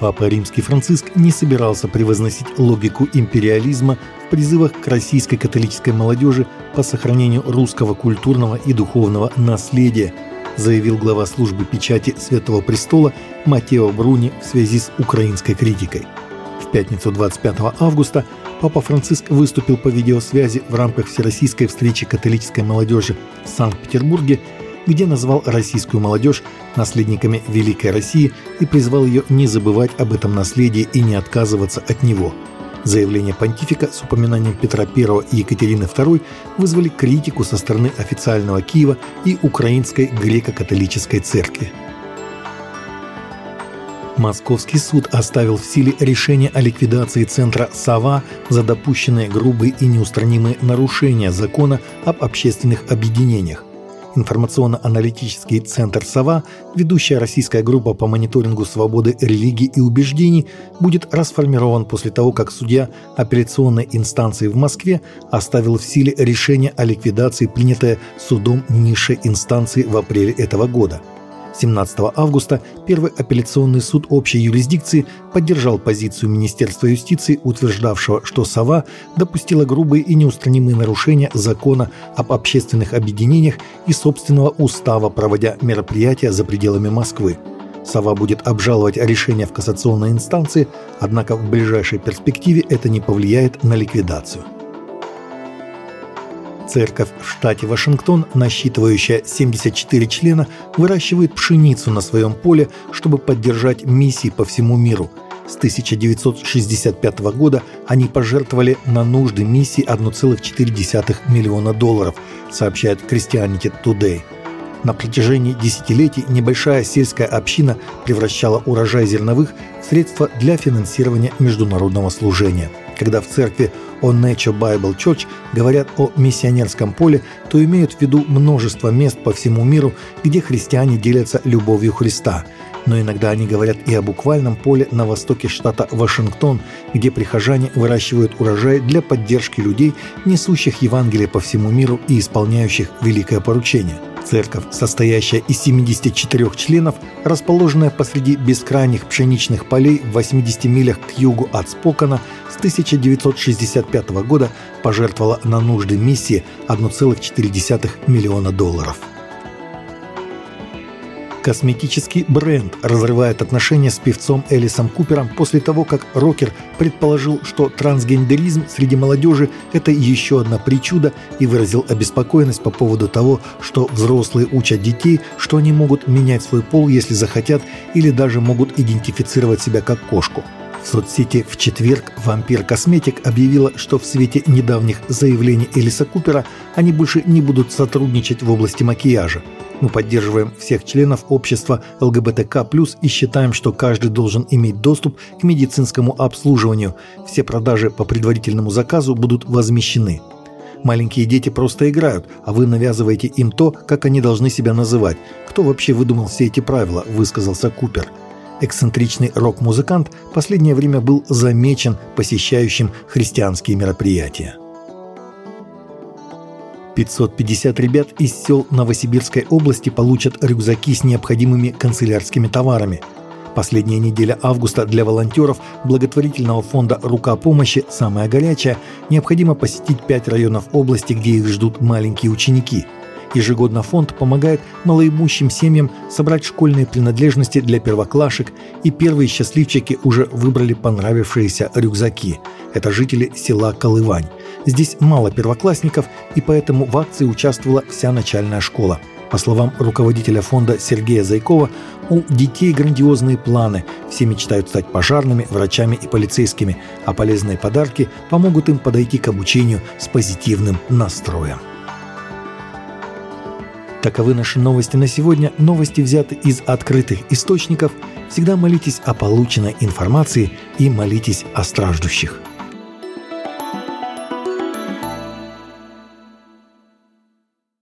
Папа Римский Франциск не собирался превозносить логику империализма в призывах к российской католической молодежи по сохранению русского культурного и духовного наследия, заявил глава службы печати Святого Престола Матео Бруни в связи с украинской критикой. В пятницу 25 августа Папа Франциск выступил по видеосвязи в рамках Всероссийской встречи католической молодежи в Санкт-Петербурге где назвал российскую молодежь наследниками Великой России и призвал ее не забывать об этом наследии и не отказываться от него. Заявление понтифика с упоминанием Петра I и Екатерины II вызвали критику со стороны официального Киева и Украинской греко-католической церкви. Московский суд оставил в силе решение о ликвидации центра «Сова» за допущенные грубые и неустранимые нарушения закона об общественных объединениях. Информационно-аналитический центр «Сова», ведущая российская группа по мониторингу свободы религии и убеждений, будет расформирован после того, как судья апелляционной инстанции в Москве оставил в силе решение о ликвидации, принятое судом низшей инстанции в апреле этого года – 17 августа Первый апелляционный суд общей юрисдикции поддержал позицию Министерства юстиции, утверждавшего, что «Сова» допустила грубые и неустранимые нарушения закона об общественных объединениях и собственного устава, проводя мероприятия за пределами Москвы. «Сова» будет обжаловать решение в кассационной инстанции, однако в ближайшей перспективе это не повлияет на ликвидацию. Церковь в штате Вашингтон, насчитывающая 74 члена, выращивает пшеницу на своем поле, чтобы поддержать миссии по всему миру. С 1965 года они пожертвовали на нужды миссии 1,4 миллиона долларов, сообщает Christianity Today. На протяжении десятилетий небольшая сельская община превращала урожай зерновых в средства для финансирования международного служения. Когда в церкви On Nature Bible Church говорят о миссионерском поле, то имеют в виду множество мест по всему миру, где христиане делятся любовью Христа. Но иногда они говорят и о буквальном поле на востоке штата Вашингтон, где прихожане выращивают урожай для поддержки людей, несущих Евангелие по всему миру и исполняющих великое поручение – Церковь, состоящая из 74 членов, расположенная посреди бескрайних пшеничных полей в 80 милях к югу от Спокана, с 1965 года пожертвовала на нужды миссии 1,4 миллиона долларов. Косметический бренд разрывает отношения с певцом Элисом Купером после того, как рокер предположил, что трансгендеризм среди молодежи – это еще одна причуда и выразил обеспокоенность по поводу того, что взрослые учат детей, что они могут менять свой пол, если захотят, или даже могут идентифицировать себя как кошку. В соцсети в четверг «Вампир Косметик» объявила, что в свете недавних заявлений Элиса Купера они больше не будут сотрудничать в области макияжа. Мы поддерживаем всех членов общества ЛГБТК+, и считаем, что каждый должен иметь доступ к медицинскому обслуживанию. Все продажи по предварительному заказу будут возмещены. Маленькие дети просто играют, а вы навязываете им то, как они должны себя называть. Кто вообще выдумал все эти правила, высказался Купер. Эксцентричный рок-музыкант последнее время был замечен посещающим христианские мероприятия. 550 ребят из сел Новосибирской области получат рюкзаки с необходимыми канцелярскими товарами. Последняя неделя августа для волонтеров благотворительного фонда «Рука помощи» самая горячая. Необходимо посетить пять районов области, где их ждут маленькие ученики – Ежегодно фонд помогает малоимущим семьям собрать школьные принадлежности для первоклашек, и первые счастливчики уже выбрали понравившиеся рюкзаки. Это жители села Колывань. Здесь мало первоклассников, и поэтому в акции участвовала вся начальная школа. По словам руководителя фонда Сергея Зайкова, у детей грандиозные планы. Все мечтают стать пожарными, врачами и полицейскими, а полезные подарки помогут им подойти к обучению с позитивным настроем. Таковы наши новости на сегодня. Новости взяты из открытых источников. Всегда молитесь о полученной информации и молитесь о страждущих.